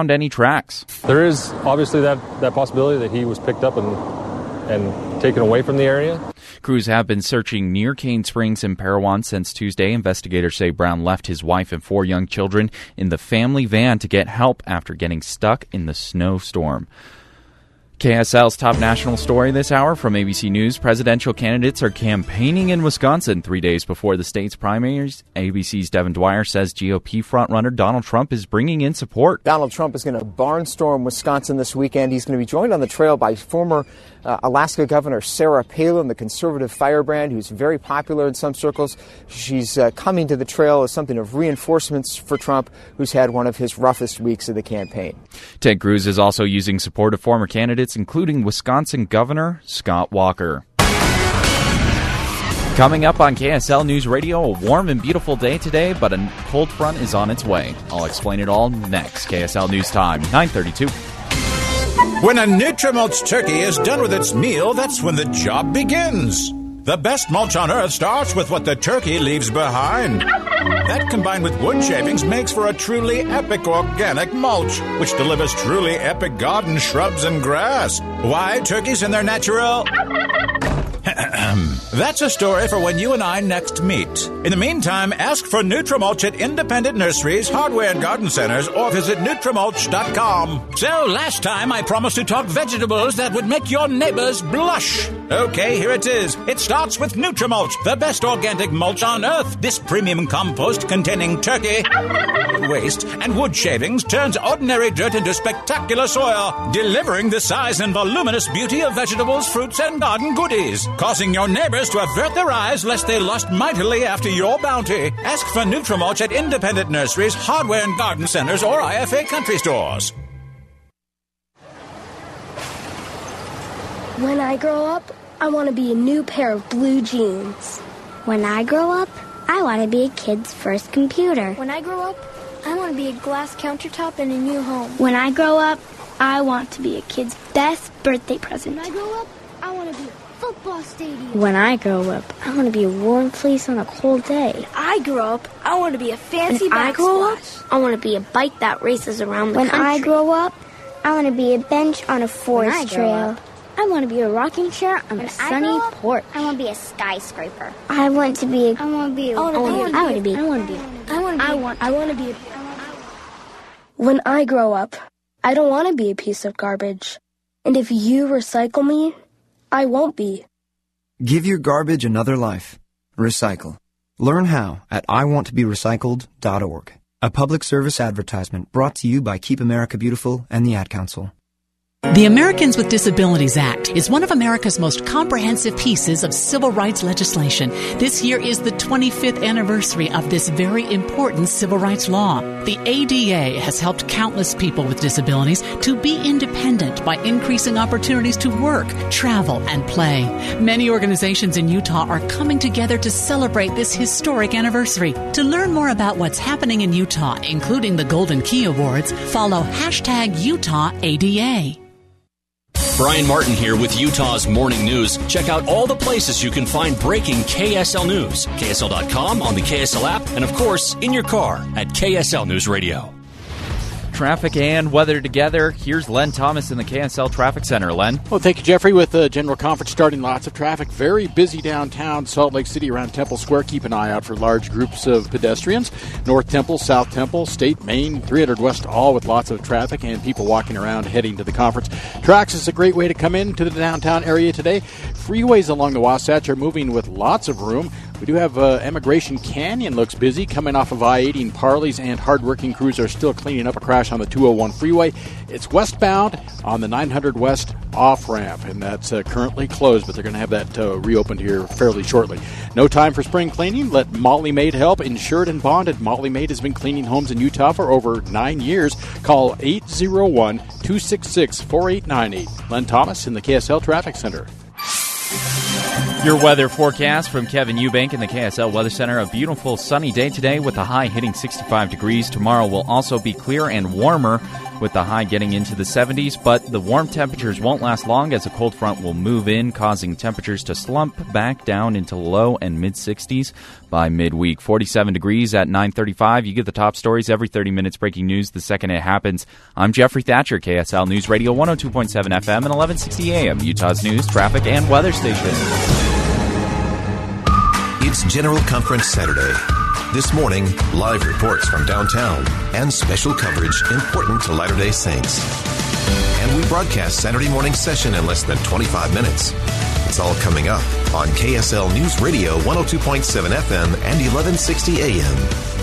found any tracks. There is obviously that, that possibility that he was picked up and and taken away from the area. Crews have been searching near Cane Springs and Parowan since Tuesday. Investigators say Brown left his wife and four young children in the family van to get help after getting stuck in the snowstorm. KSL's top national story this hour from ABC News. Presidential candidates are campaigning in Wisconsin three days before the state's primaries. ABC's Devin Dwyer says GOP frontrunner Donald Trump is bringing in support. Donald Trump is going to barnstorm Wisconsin this weekend. He's going to be joined on the trail by former uh, Alaska Governor Sarah Palin, the conservative firebrand, who's very popular in some circles. She's uh, coming to the trail as something of reinforcements for Trump, who's had one of his roughest weeks of the campaign. Ted Cruz is also using support of former candidates, including Wisconsin Governor Scott Walker. Coming up on KSL News Radio, a warm and beautiful day today, but a cold front is on its way. I'll explain it all next. KSL News Time, 932. When a Nutrimulch turkey is done with its meal, that's when the job begins. The best mulch on earth starts with what the turkey leaves behind. That combined with wood shavings makes for a truly epic organic mulch, which delivers truly epic garden shrubs and grass. Why turkeys in their natural That's a story for when you and I next meet. In the meantime, ask for Nutrimulch at independent nurseries, hardware and garden centers, or visit Nutrimulch.com. So last time I promised to talk vegetables that would make your neighbors blush. Okay, here it is. It starts with Nutrimulch, the best organic mulch on earth. This premium compost containing turkey waste and wood shavings turns ordinary dirt into spectacular soil, delivering the size and voluminous beauty of vegetables, fruits, and garden goodies causing your neighbors to avert their eyes lest they lust mightily after your bounty. Ask for Nutrimulch at independent nurseries, hardware and garden centers, or IFA country stores. When I grow up, I want to be a new pair of blue jeans. When I grow up, I want to be a kid's first computer. When I grow up, I want to be a glass countertop in a new home. When I grow up, I want to be a kid's best birthday present. When I grow up, I want to be a football stadium. When I grow up, I want to be a warm place on a cold day. When I grow up, I want to be a fancy When I grow up. I want to be a bike that races around the When country. I grow up, I want to be a bench on a forest When I trail. up, I want to be a rocking chair on When a sunny up, porch. I want to be a skyscraper. I want to be a. I want to be. A, I wanna I be want a- I want to be. I want to be. I want to be. I want- I want to be. When I grow up, I don't want to be a piece of garbage. And if you recycle me, I won't be. Give your garbage another life. Recycle. Learn how at iwanttoberecycled.org. A public service advertisement brought to you by Keep America Beautiful and the Ad Council. The Americans with Disabilities Act is one of America's most comprehensive pieces of civil rights legislation. This year is the 25th anniversary of this very important civil rights law. The ADA has helped countless people with disabilities to be independent by increasing opportunities to work, travel, and play. Many organizations in Utah are coming together to celebrate this historic anniversary. To learn more about what's happening in Utah, including the Golden Key Awards, follow hashtag UtahADA. Brian Martin here with Utah's Morning News. Check out all the places you can find breaking KSL News. KSL.com, on the KSL app, and of course, in your car at KSL News Radio. Traffic and weather together. Here's Len Thomas in the KSL Traffic Center. Len. Well, thank you, Jeffrey. With the general conference starting, lots of traffic. Very busy downtown Salt Lake City around Temple Square. Keep an eye out for large groups of pedestrians. North Temple, South Temple, State, Main, 300 West, all with lots of traffic and people walking around heading to the conference. Trax is a great way to come into the downtown area today. Freeways along the Wasatch are moving with lots of room. We do have uh, Emigration Canyon looks busy coming off of I-80 and Parley's, and hardworking crews are still cleaning up a crash on the 201 freeway. It's westbound on the 900 West off ramp, and that's uh, currently closed, but they're going to have that uh, reopened here fairly shortly. No time for spring cleaning. Let Molly Maid help. Insured and bonded. Molly Maid has been cleaning homes in Utah for over nine years. Call 801 266 4898. Len Thomas in the KSL Traffic Center. Your weather forecast from Kevin Eubank in the KSL Weather Center. A beautiful sunny day today with a high hitting 65 degrees. Tomorrow will also be clear and warmer. with the high getting into the 70s, but the warm temperatures won't last long as a cold front will move in, causing temperatures to slump back down into low and mid 60s by midweek. 47 degrees at 9:35. You get the top stories every 30 minutes breaking news the second it happens. I'm Jeffrey Thatcher, KSL News Radio 102.7 FM and 1160 AM, Utah's news, traffic and weather station. It's General Conference Saturday. This morning, live reports from downtown and special coverage important to Latter day Saints. And we broadcast Saturday morning session in less than 25 minutes. It's all coming up on KSL News Radio 102.7 FM and 1160 AM.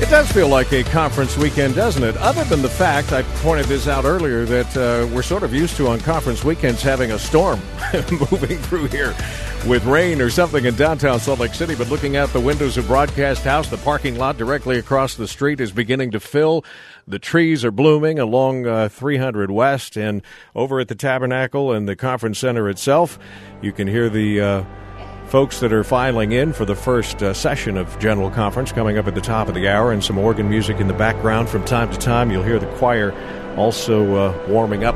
It does feel like a conference weekend, doesn't it? Other than the fact, I pointed this out earlier, that uh, we're sort of used to on conference weekends having a storm moving through here with rain or something in downtown Salt Lake City. But looking out the windows of Broadcast House, the parking lot directly across the street is beginning to fill. The trees are blooming along uh, 300 West and over at the Tabernacle and the conference center itself. You can hear the. Uh, folks that are filing in for the first uh, session of General Conference coming up at the top of the hour, and some organ music in the background. From time to time, you'll hear the choir also uh, warming up.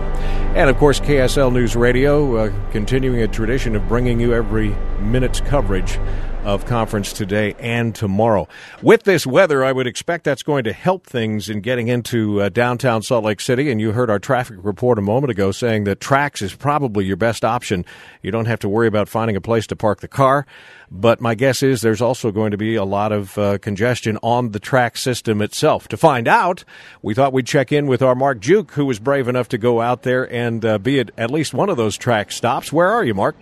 And of course, KSL News Radio uh, continuing a tradition of bringing you every minute's coverage of conference today and tomorrow. With this weather, I would expect that's going to help things in getting into uh, downtown Salt Lake City. And you heard our traffic report a moment ago saying that TRAX is probably your best option. You don't have to worry about finding a place to park the car. But my guess is there's also going to be a lot of uh, congestion on the TRAX system itself. To find out, we thought we'd check in with our Mark Juke, who was brave enough to go out there and uh, be at at least one of those TRAX stops. Where are you, Mark?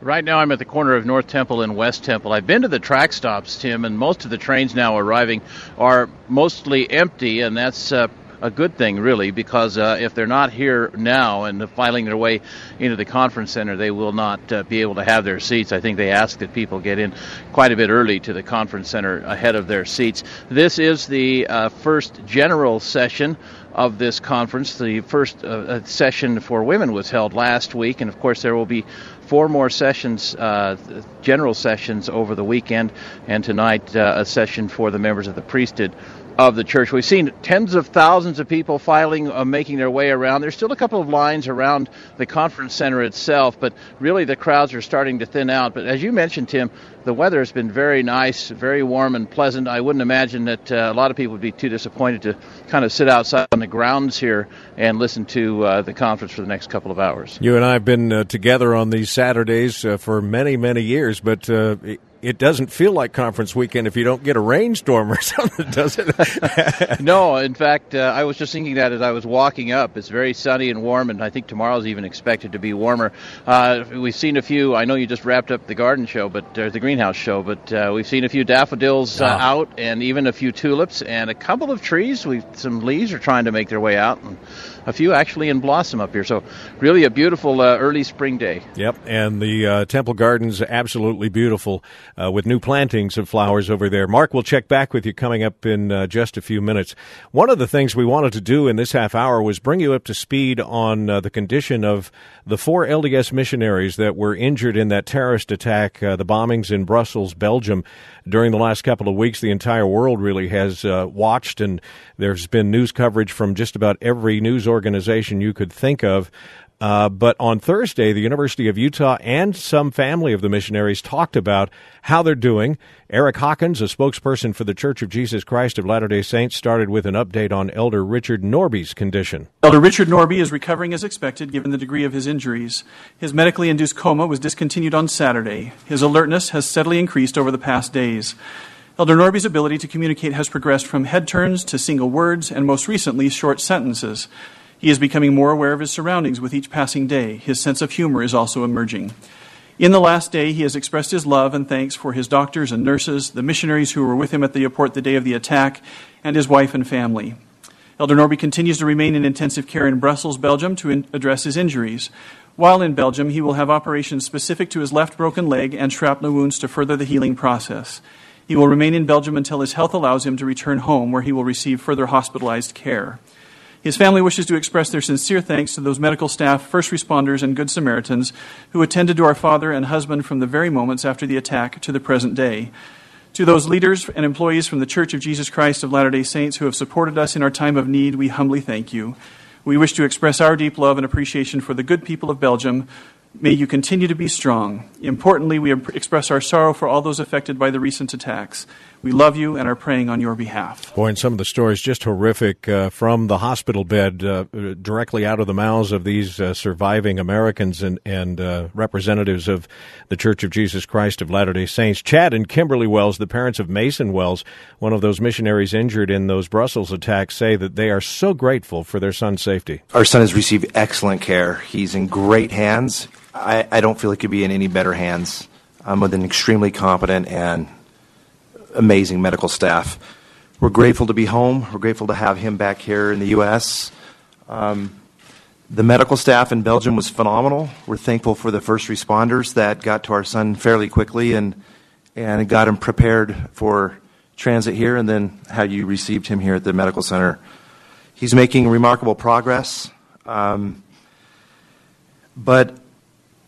Right now, I'm at the corner of North Temple and West Temple. I've been to the TRAX stops, Tim, and most of the trains now arriving are mostly empty, and that's uh, a good thing, really, because uh, if they're not here now and filing their way into the conference center, they will not uh, be able to have their seats. I think they ask that people get in quite a bit early to the conference center ahead of their seats. This is the uh, first general session of this conference. The first uh, uh, session for women was held last week, and of course, there will be four more sessions, uh, general sessions over the weekend, and tonight uh, a session for the members of the priesthood of the church. We've seen tens of thousands of people filing, uh, making their way around. There's still a couple of lines around the conference center itself, but really the crowds are starting to thin out. But as you mentioned, Tim, the weather has been very nice, very warm and pleasant. I wouldn't imagine that uh, a lot of people would be too disappointed to kind of sit outside on the grounds here and listen to uh, the conference for the next couple of hours. You and I have been uh, together on these Saturdays uh, for many, many years, but uh, it doesn't feel like conference weekend if you don't get a rainstorm or something, does it? no, in fact, uh, I was just thinking that as I was walking up. It's very sunny and warm, and I think tomorrow's even expected to be warmer. Uh, we've seen a few. I know you just wrapped up the garden show, but uh, the greenhouse show, but uh, we've seen a few daffodils uh, out, and even a few tulips, and a couple of trees. We some leaves are trying to make their way out. And, a few actually in blossom up here. So, really a beautiful uh, early spring day. Yep, and the uh, Temple Gardens absolutely beautiful uh, with new plantings of flowers over there. Mark, we'll check back with you coming up in uh, just a few minutes. One of the things we wanted to do in this half hour was bring you up to speed on uh, the condition of the four LDS missionaries that were injured in that terrorist attack, uh, the bombings in Brussels, Belgium during the last couple of weeks, the entire world really has watched, and there's been news coverage from just about every news organization you could think of. Uh, but on Thursday, the University of Utah and some family of the missionaries talked about how they're doing. Eric Hawkins, a spokesperson for the Church of Jesus Christ of Latter day Saints, started with an update on Elder Richard Norby's condition. Elder Richard Norby is recovering as expected given the degree of his injuries. His medically induced coma was discontinued on Saturday. His alertness has steadily increased over the past days. Elder Norby's ability to communicate has progressed from head turns to single words and most recently short sentences. He is becoming more aware of his surroundings with each passing day. His sense of humor is also emerging. In the last day, he has expressed his love and thanks for his doctors and nurses, the missionaries who were with him at the airport the day of the attack, and his wife and family. Elder Norby continues to remain in intensive care in Brussels, Belgium, to in- address his injuries. While in Belgium, he will have operations specific to his left broken leg and shrapnel wounds to further the healing process. He will remain in Belgium until his health allows him to return home, where he will receive further hospitalized care. His family wishes to express their sincere thanks to those medical staff, first responders, and Good Samaritans who attended to our father and husband from the very moments after the attack to the present day. To those leaders and employees from the Church of Jesus Christ of Latter day Saints who have supported us in our time of need, we humbly thank you. We wish to express our deep love and appreciation for the good people of Belgium May you continue to be strong. Importantly, we express our sorrow for all those affected by the recent attacks. We love you and are praying on your behalf. Boy, and some of the stories just horrific uh, from the hospital bed, uh, directly out of the mouths of these uh, surviving Americans and, and uh, representatives of the Church of Jesus Christ of Latter day Saints. Chad and Kimberly Wells, the parents of Mason Wells, one of those missionaries injured in those Brussels attacks, say that they are so grateful for their son's safety. Our son has received excellent care. He's in great hands. I, I don't feel he could be in any better hands I'm with an extremely competent and amazing medical staff. We're grateful to be home. We're grateful to have him back here in the U.S. Um, the medical staff in Belgium was phenomenal. We're thankful for the first responders that got to our son fairly quickly and and got him prepared for transit here, and then how you received him here at the medical center. He's making remarkable progress. Um, but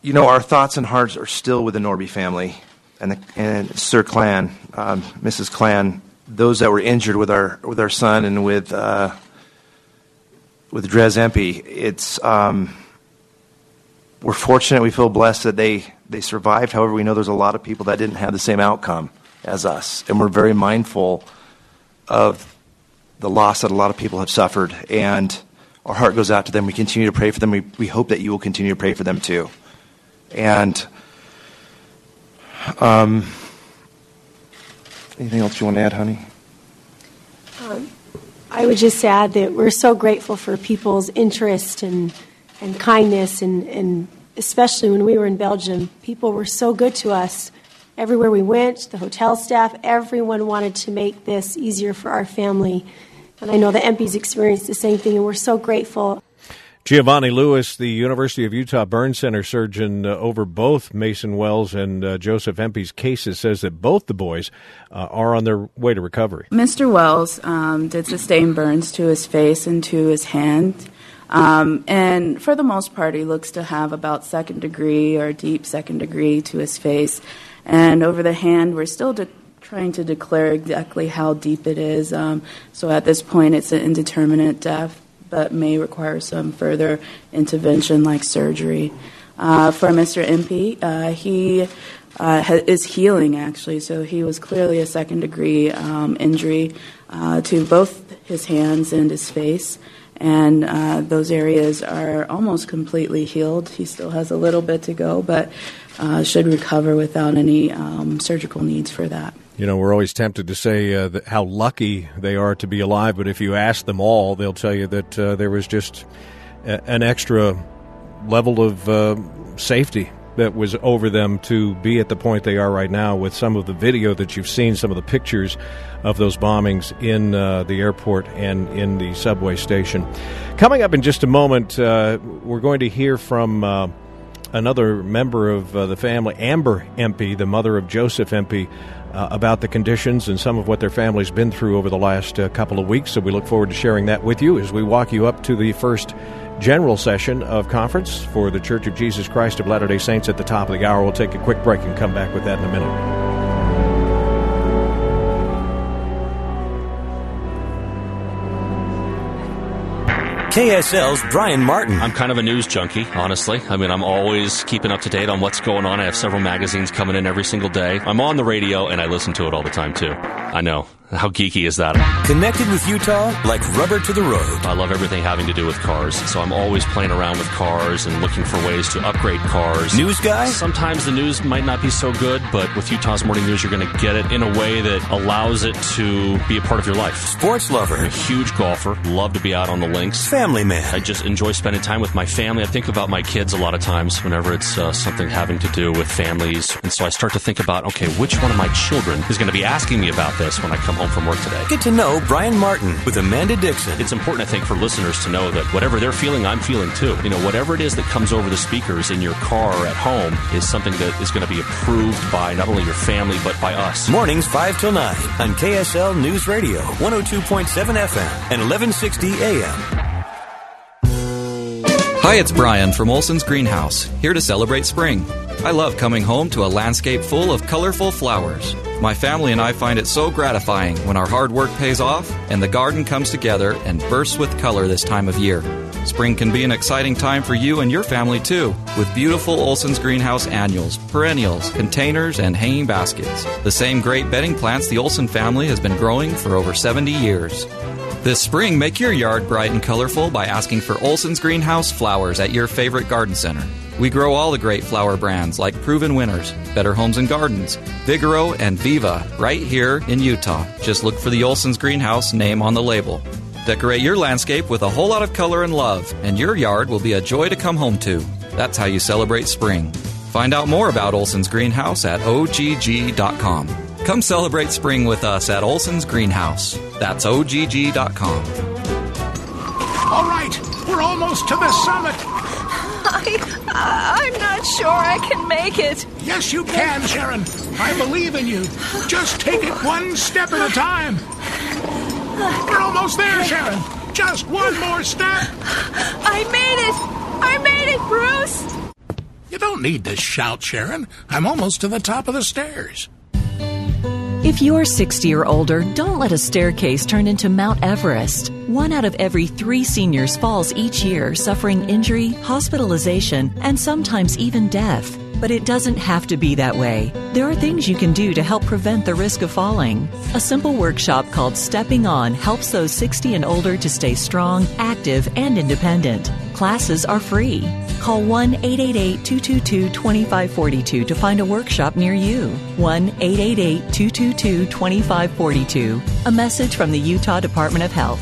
you know, our thoughts and hearts are still with the Norby family and, the, and Sir Clain, um, Mrs. Clain, those that were injured with our with our son and with uh, with Dres Empey. It's um, we're fortunate. We feel blessed that they they survived. However, we know there's a lot of people that didn't have the same outcome as us, and we're very mindful of the loss that a lot of people have suffered. And our heart goes out to them. We continue to pray for them. We, we hope that you will continue to pray for them too. And um, anything else you want to add, honey? Um, I would just add that we're so grateful for people's interest and, and kindness, and, and especially when we were in Belgium, people were so good to us. Everywhere we went, the hotel staff, everyone wanted to make this easier for our family. And I know the Empeys experienced the same thing, and we're so grateful. Giavonni Lewis, the University of Utah Burn Center surgeon uh, over both Mason Wells and uh, Joseph Empey's cases, says that both the boys uh, are on their way to recovery. Mr. Wells um, did sustain burns to his face and to his hand. Um, and for the most part, he looks to have about second degree or deep second degree to his face. And over the hand, we're still de- trying to declare exactly how deep it is. Um, so at this point, it's an indeterminate death but may require some further intervention like surgery. Uh, for Mr. Empey, uh, he uh, ha- is healing actually, so he was clearly a second degree um, injury uh, to both his hands and his face. And uh, those areas are almost completely healed. He still has a little bit to go, but should recover without any um, surgical needs for that. You know, we're always tempted to say uh, how lucky they are to be alive, but if you ask them all, they'll tell you that uh, there was just a- an extra level of uh, safety that was over them to be at the point they are right now with some of the video that you've seen, some of the pictures of those bombings in uh, the airport and in the subway station. Coming up in just a moment, uh, we're going to hear from uh, another member of uh, the family, Amber Empey, the mother of Joseph Empey, uh, about the conditions and some of what their family's been through over the last uh, couple of weeks. So we look forward to sharing that with you as we walk you up to the first general session of conference for the Church of Jesus Christ of Latter day Saints at the top of the hour. We'll take a quick break and come back with that in a minute. KSL's Brian Martin. I'm kind of a news junkie, honestly. I mean, I'm always keeping up to date on what's going on. I have several magazines coming in every single day. I'm on the radio and I listen to it all the time, too. I know. How geeky is that? Connected with Utah like rubber to the road. I love everything having to do with cars, so I'm always playing around with cars and looking for ways to upgrade cars. News guy? Sometimes the news might not be so good, but with Utah's Morning News, you're going to get it in a way that allows it to be a part of your life. Sports lover. I'm a huge golfer. Love to be out on the links. Family man. I just enjoy spending time with my family. I think about my kids a lot of times whenever it's uh, something having to do with families. And so I start to think about, okay, which one of my children is going to be asking me about this when I come home from work today? Get to know Brian Martin with Amanda Dixon. It's important, I think, for listeners to know that whatever they're feeling, I'm feeling too. You know, whatever it is that comes over the speakers in your car or at home is something that is going to be approved by not only your family, but by us. Mornings 5 till 9 on KSL News Radio, 102.7 FM and 1160 AM. Hi, it's Brian from Olson's Greenhouse, here to celebrate spring. I love coming home to a landscape full of colorful flowers. My family and I find it so gratifying when our hard work pays off and the garden comes together and bursts with color this time of year. Spring can be an exciting time for you and your family too, with beautiful Olson's Greenhouse annuals, perennials, containers, and hanging baskets. The same great bedding plants the Olson family has been growing for over 70 years. This spring, make your yard bright and colorful by asking for Olson's Greenhouse flowers at your favorite garden center. We grow all the great flower brands like Proven Winners, Better Homes and Gardens, Vigoro, and Viva right here in Utah. Just look for the Olson's Greenhouse name on the label. Decorate your landscape with a whole lot of color and love, and your yard will be a joy to come home to. That's how you celebrate spring. Find out more about Olson's Greenhouse at ogg.com. Come celebrate spring with us at Olson's Greenhouse. That's ogg.com. All right, we're almost to the summit. I, I'm not sure I can make it. Yes, you can, Sharon. I believe in you. Just take it one step at a time. We're almost there, Sharon. Just one more step. I made it. I made it, Bruce. You don't need to shout, Sharon. I'm almost to the top of the stairs. If you're 60 or older, don't let a staircase turn into Mount Everest. One out of every three seniors falls each year, suffering injury, hospitalization, and sometimes even death. But it doesn't have to be that way. There are things you can do to help prevent the risk of falling. A simple workshop called Stepping On helps those 60 and older to stay strong, active, and independent. Classes are free. Call 1 888 222 2542 to find a workshop near you. 1 888 222 2542. A message from the Utah Department of Health.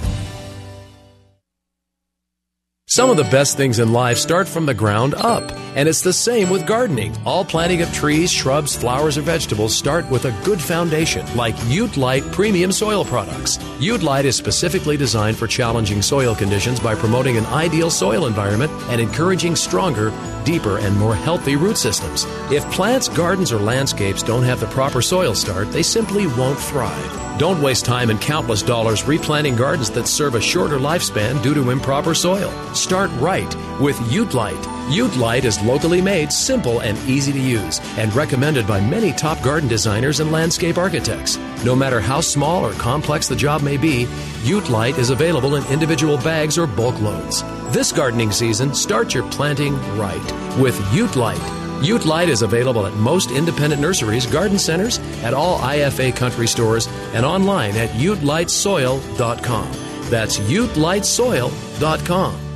Some of the best things in life start from the ground up, and it's the same with gardening. All planting of trees, shrubs, flowers, or vegetables start with a good foundation, like Utelite premium soil products. Utelite is specifically designed for challenging soil conditions by promoting an ideal soil environment and encouraging stronger, deeper, and more healthy root systems. If plants, gardens, or landscapes don't have the proper soil start, they simply won't thrive. Don't waste time and countless dollars replanting gardens that serve a shorter lifespan due to improper soil. Start right with Utelite. Utelite is locally made, simple, and easy to use, and recommended by many top garden designers and landscape architects. No matter how small or complex the job may be, Utelite is available in individual bags or bulk loads. This gardening season, start your planting right with Utelite. Ute Light is available at most independent nurseries, garden centers, at all IFA country stores, and online at utelitesoil.com. That's utelitesoil.com.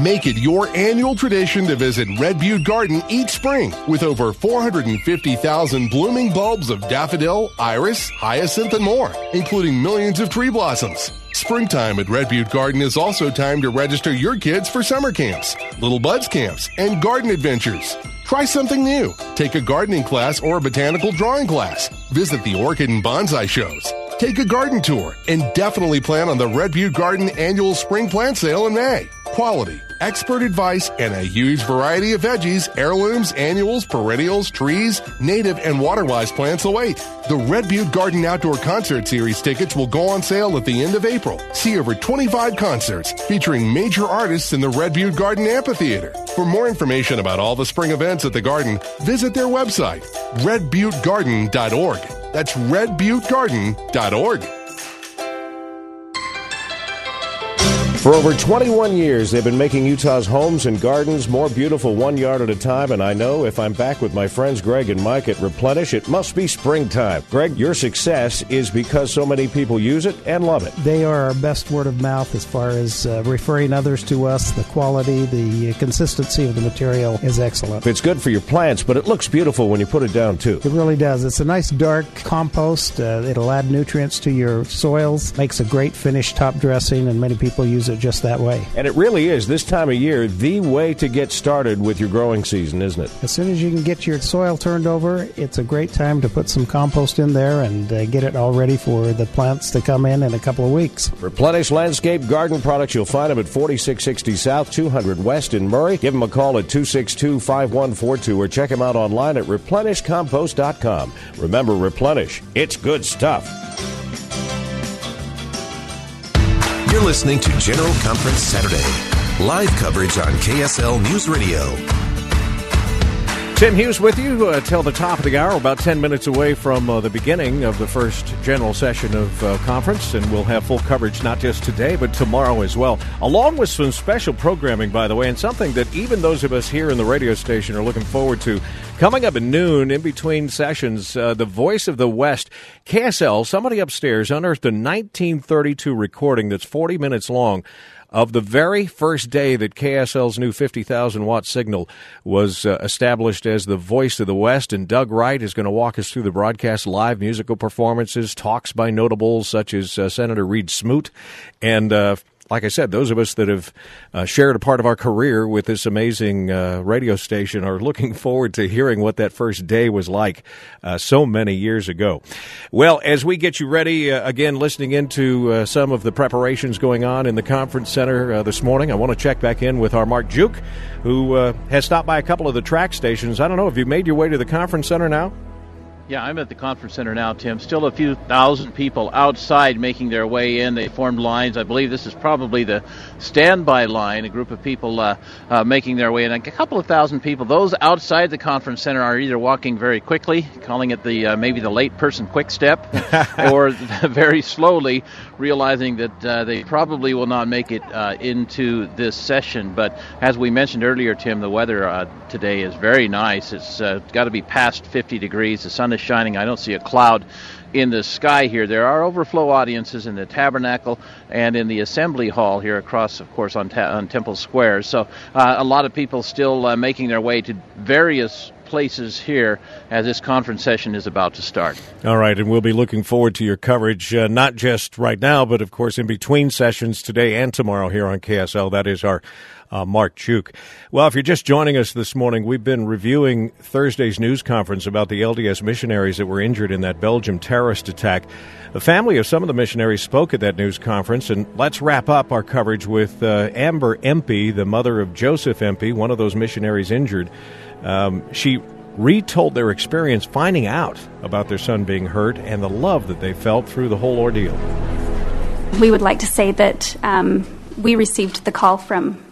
Make it your annual tradition to visit Red Butte Garden each spring with over 450,000 blooming bulbs of daffodil, iris, hyacinth, and more, including millions of tree blossoms. Springtime at Red Butte Garden is also time to register your kids for summer camps, Little Buds camps, and garden adventures. Try something new. Take a gardening class or a botanical drawing class. Visit the orchid and bonsai shows. Take a garden tour and definitely plan on the Red Butte Garden annual spring plant sale in May. Quality, expert advice, and a huge variety of veggies, heirlooms, annuals, perennials, trees, native, and water-wise plants oh, await. The Red Butte Garden Outdoor Concert Series tickets will go on sale at the end of April. See over 25 concerts featuring major artists in the Red Butte Garden Amphitheater. For more information about all the spring events at the garden, visit their website, redbuttegarden.org. That's redbuttegarden.org. For over 21 years, they've been making Utah's homes and gardens more beautiful one yard at a time, and I know if I'm back with my friends Greg and Mike at Replenish, it must be springtime. Greg, your success is because so many people use it and love it. They are our best word of mouth as far as uh, referring others to us. The quality, the consistency of the material is excellent. It's good for your plants, but it looks beautiful when you put it down, too. It really does. It's a nice dark compost. Uh, it'll add nutrients to your soils, makes a great finished top dressing, and many people use it just that way. And it really is, this time of year, the way to get started with your growing season, isn't it? As soon as you can get your soil turned over, it's a great time to put some compost in there and uh, get it all ready for the plants to come in in a couple of weeks. Replenish Landscape Garden Products. You'll find them at 4660 South, 200 West in Murray. Give them a call at 262 5142 or check them out online at replenishcompost.com. Remember, Replenish, it's good stuff. You're listening to General Conference Saturday. Live coverage on KSL News Radio. Tim Hughes with you uh, till the top of the hour, about 10 minutes away from uh, the beginning of the first general session of uh, conference, and we'll have full coverage not just today, but tomorrow as well, along with some special programming, by the way, and something that even those of us here in the radio station are looking forward to. Coming up at noon, in between sessions, uh, the Voice of the West, KSL, somebody upstairs unearthed a 1932 recording that's 40 minutes long of the very first day that KSL's new 50,000 watt signal was uh, established as the voice of the West. And Doug Wright is going to walk us through the broadcast live musical performances, talks by notables such as uh, Senator Reed Smoot, and uh, like I said, those of us that have uh, shared a part of our career with this amazing uh, radio station are looking forward to hearing what that first day was like uh, so many years ago. Well, as we get you ready, uh, again, listening into uh, some of the preparations going on in the conference center uh, this morning, I want to check back in with our Mark Juke, who has stopped by a couple of the TRAX stations. I don't know, have you made your way to the conference center now? Yeah, I'm at the conference center now, Tim. Still a few thousand people outside making their way in. They formed lines. I believe this is probably the standby line, a group of people uh, uh, making their way in. A couple of thousand people. Those outside the conference center are either walking very quickly, calling it the uh, maybe the late person quick step, or very slowly, realizing that uh, they probably will not make it uh, into this session. But as we mentioned earlier, Tim, the weather uh, today is very nice. It's got to be past 50 degrees. The sun is shining. I don't see a cloud in the sky here. There are overflow audiences in the tabernacle and in the assembly hall here across, of course, on, ta- on Temple Square. So uh, a lot of people still uh, making their way to various places here as this conference session is about to start. All right, and we'll be looking forward to your coverage, uh, not just right now, but of course in between sessions today and tomorrow here on KSL. That is our uh, Mark Chuk. Well, if you're just joining us this morning, we've been reviewing Thursday's news conference about the LDS missionaries that were injured in that Belgium terrorist attack. The family of some of the missionaries spoke at that news conference, and let's wrap up our coverage with uh, Amber Empey, the mother of Joseph Empey, one of those missionaries injured. Um, she retold their experience finding out about their son being hurt and the love that they felt through the whole ordeal. We would like to say that um, we received the call from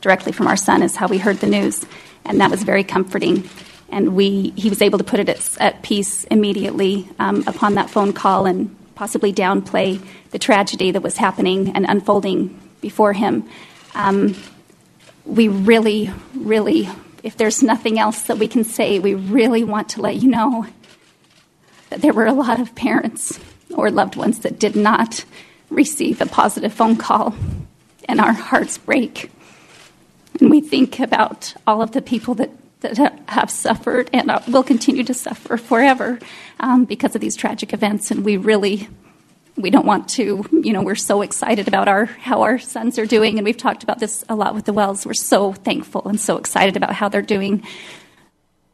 directly from our son is how we heard the news, and that was very comforting. And we he was able to put it at, at peace immediately um, upon that phone call and possibly downplay the tragedy that was happening and unfolding before him. Um, we really, really, if there's nothing else that we can say, we really want to let you know that there were a lot of parents or loved ones that did not receive a positive phone call, and our hearts break we think about all of the people that, that have suffered and will continue to suffer forever um, because of these tragic events. And we really, we don't want to, you know, we're so excited about our how our sons are doing. And we've talked about this a lot with the Wells. We're so thankful and so excited about how they're doing.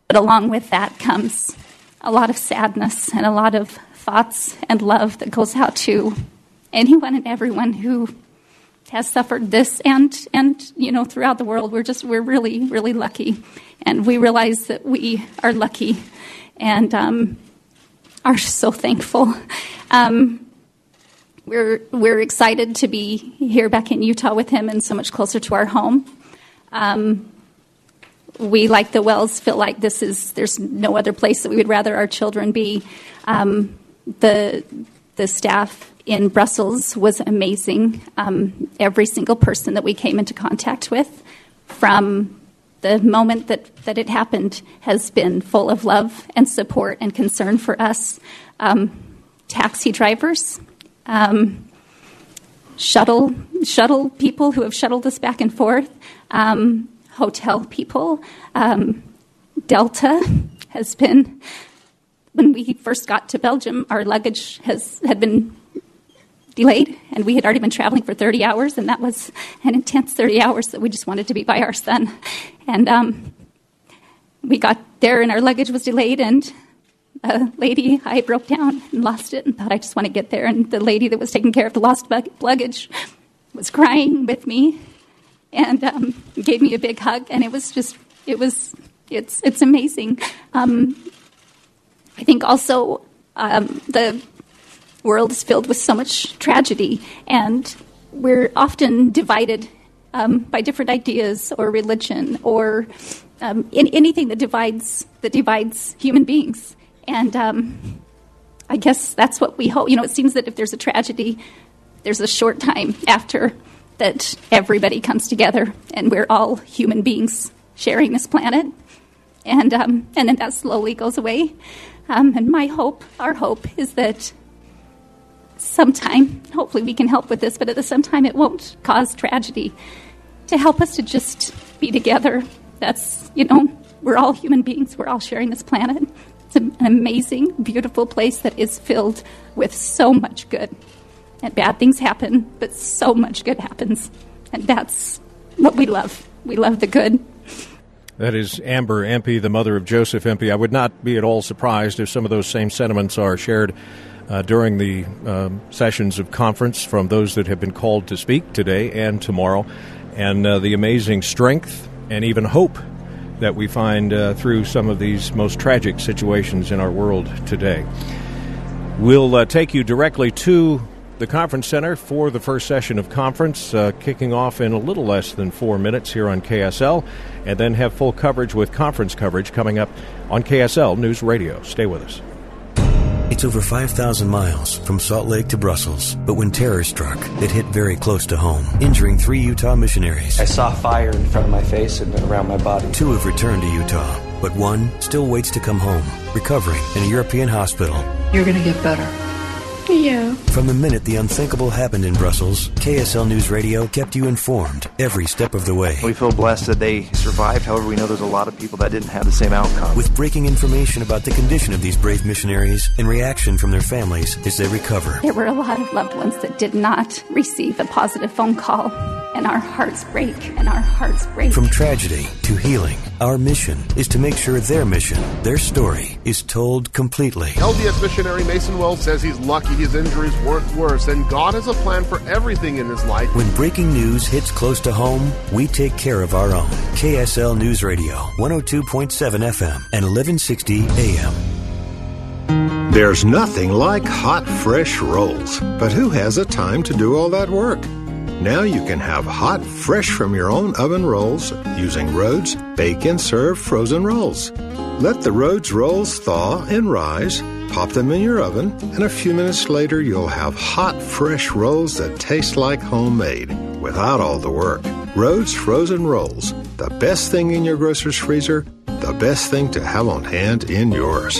But along with that comes a lot of sadness and a lot of thoughts and love that goes out to anyone and everyone who has suffered this and and you know throughout the world. We're just we're really really lucky. And we realize that we are lucky and um, are so thankful. Um, we're we're excited to be here back in Utah with him and so much closer to our home. Um, we like the wells feel like this is there's no other place that we would rather our children be. Um, the the staff in Brussels was amazing. Um, every single person that we came into contact with from the moment that, that it happened has been full of love and support and concern for us. Um, taxi drivers, um, shuttle shuttle people who have shuttled us back and forth, um, hotel people. Um, Delta has been when we first got to Belgium, our luggage has had been delayed, and we had already been traveling for 30 hours, and that was an intense 30 hours that we just wanted to be by our son. And um, we got there, and our luggage was delayed, and a lady, I broke down and lost it, and thought I just want to get there. And the lady that was taking care of the lost luggage was crying with me, and um, gave me a big hug, and it was just, it was, it's, it's amazing. Um, I think also um, the world is filled with so much tragedy, and we're often divided um, by different ideas or religion or um, in, anything that divides that divides human beings. And um, I guess that's what we hope. You know, it seems that if there's a tragedy, there's a short time after that everybody comes together and we're all human beings sharing this planet. And, um, and then that slowly goes away. Um, and my hope, our hope, is that sometime, hopefully we can help with this, but at the same time it won't cause tragedy. To help us to just be together. That's, you know, we're all human beings, we're all sharing this planet. It's an amazing, beautiful place that is filled with so much good. And bad things happen, but so much good happens. And that's what we love. We love the good. That is Amber Empey, the mother of Joseph Empey. I would not be at all surprised if some of those same sentiments are shared uh, during the um, sessions of conference from those that have been called to speak today and tomorrow, and uh, the amazing strength and even hope that we find uh, through some of these most tragic situations in our world today. We'll uh, take you directly to the conference center for the first session of conference, uh, kicking off in a little less than four minutes here on KSL, and then have full coverage with conference coverage coming up on KSL News Radio. Stay with us. It's over 5,000 miles from Salt Lake to Brussels, but when terror struck, it hit very close to home, injuring three Utah missionaries. I saw fire in front of my face and around my body. Two have returned to Utah, but one still waits to come home, recovering in a European hospital. You're going to get better. Yeah. From the minute the unthinkable happened in Brussels, KSL News Radio kept you informed every step of the way. We feel blessed that they survived. However, we know there's a lot of people that didn't have the same outcome. With breaking information about the condition of these brave missionaries and reaction from their families as they recover. There were a lot of loved ones that did not receive a positive phone call, and our hearts break, and our hearts break. From tragedy to healing, our mission is to make sure their mission, their story, is told completely. LDS missionary Mason Wells says he's lucky his injuries weren't worse, and God has a plan for everything in his life. When breaking news hits close to home, we take care of our own. KSL News Radio, 102.7 FM and 1160 AM. There's nothing like hot, fresh rolls. But who has the time to do all that work? Now you can have hot, fresh from your own oven rolls using Rhodes Bake and Serve frozen rolls. Let the Rhodes rolls thaw and rise, pop them in your oven, and a few minutes later you'll have hot, fresh rolls that taste like homemade without all the work. Rhodes frozen rolls, the best thing in your grocer's freezer, the best thing to have on hand in yours.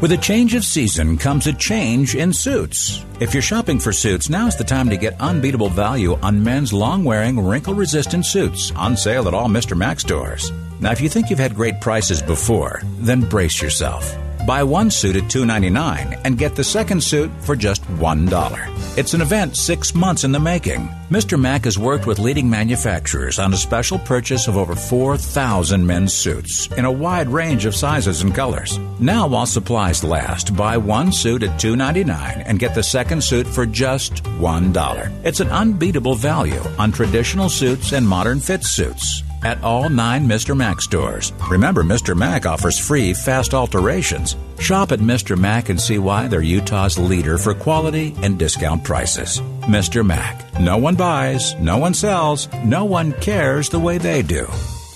With a change of season comes a change in suits. If you're shopping for suits, now's the time to get unbeatable value on men's long wearing, wrinkle resistant suits on sale at all Mr. Mac stores. Now, if you think you've had great prices before, then brace yourself. Buy one suit at $2.99 and get the second suit for just $1. It's an event six months in the making. Mr. Mac has worked with leading manufacturers on a special purchase of over 4,000 men's suits in a wide range of sizes and colors. Now, while supplies last, buy one suit at $2.99 and get the second suit for just $1. It's an unbeatable value on traditional suits and modern fit suits at all nine Mr. Mac stores. Remember, Mr. Mac offers free fast alterations. Shop at Mr. Mac and see why they're Utah's leader for quality and discount prices. Mr. Mac. No one buys, no one sells, no one cares the way they do.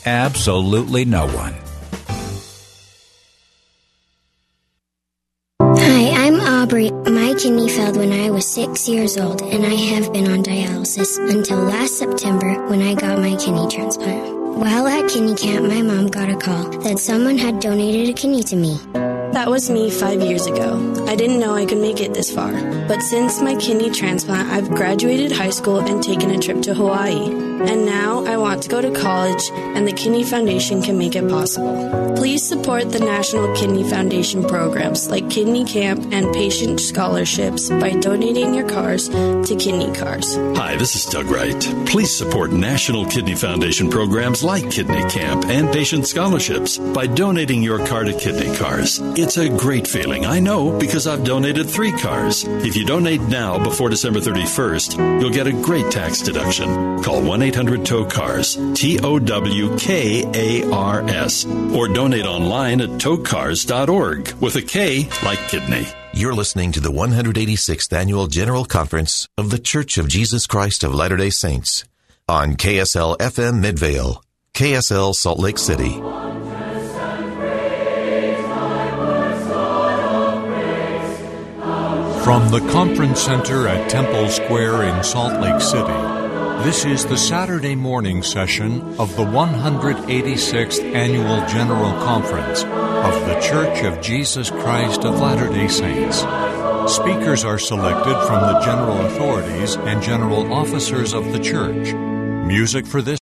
Absolutely no one. Hi, I'm Aubrey. My kidney failed when I was six years old, and I have been on dialysis until last September when I got my kidney transplant. While at kidney camp, my mom got a call that someone had donated a kidney to me. That was me five years ago. I didn't know I could make it this far. But since my kidney transplant, I've graduated high school and taken a trip to Hawaii. And now I want to go to college, and the Kidney Foundation can make it possible. Please support the National Kidney Foundation programs like Kidney Camp and Patient Scholarships by donating your cars to Kidney Cars. Hi, this is Doug Wright. Please support National Kidney Foundation programs like Kidney Camp and Patient Scholarships by donating your car to Kidney Cars. It's a great feeling, I know, because I've donated three cars. If you donate now before December 31st, you'll get a great tax deduction. Call 1 800 TOW KARS, T O W K A R S, or donate online at towkars.org with a K like kidney. You're listening to the 186th Annual General Conference of The Church of Jesus Christ of Latter day Saints. on KSL FM Midvale, KSL Salt Lake City. From the Conference Center at Temple Square in Salt Lake City, this is the Saturday morning session of the 186th Annual General Conference of The Church of Jesus Christ of Latter day Saints. Speakers are selected from the general authorities and general officers of the church. Music for this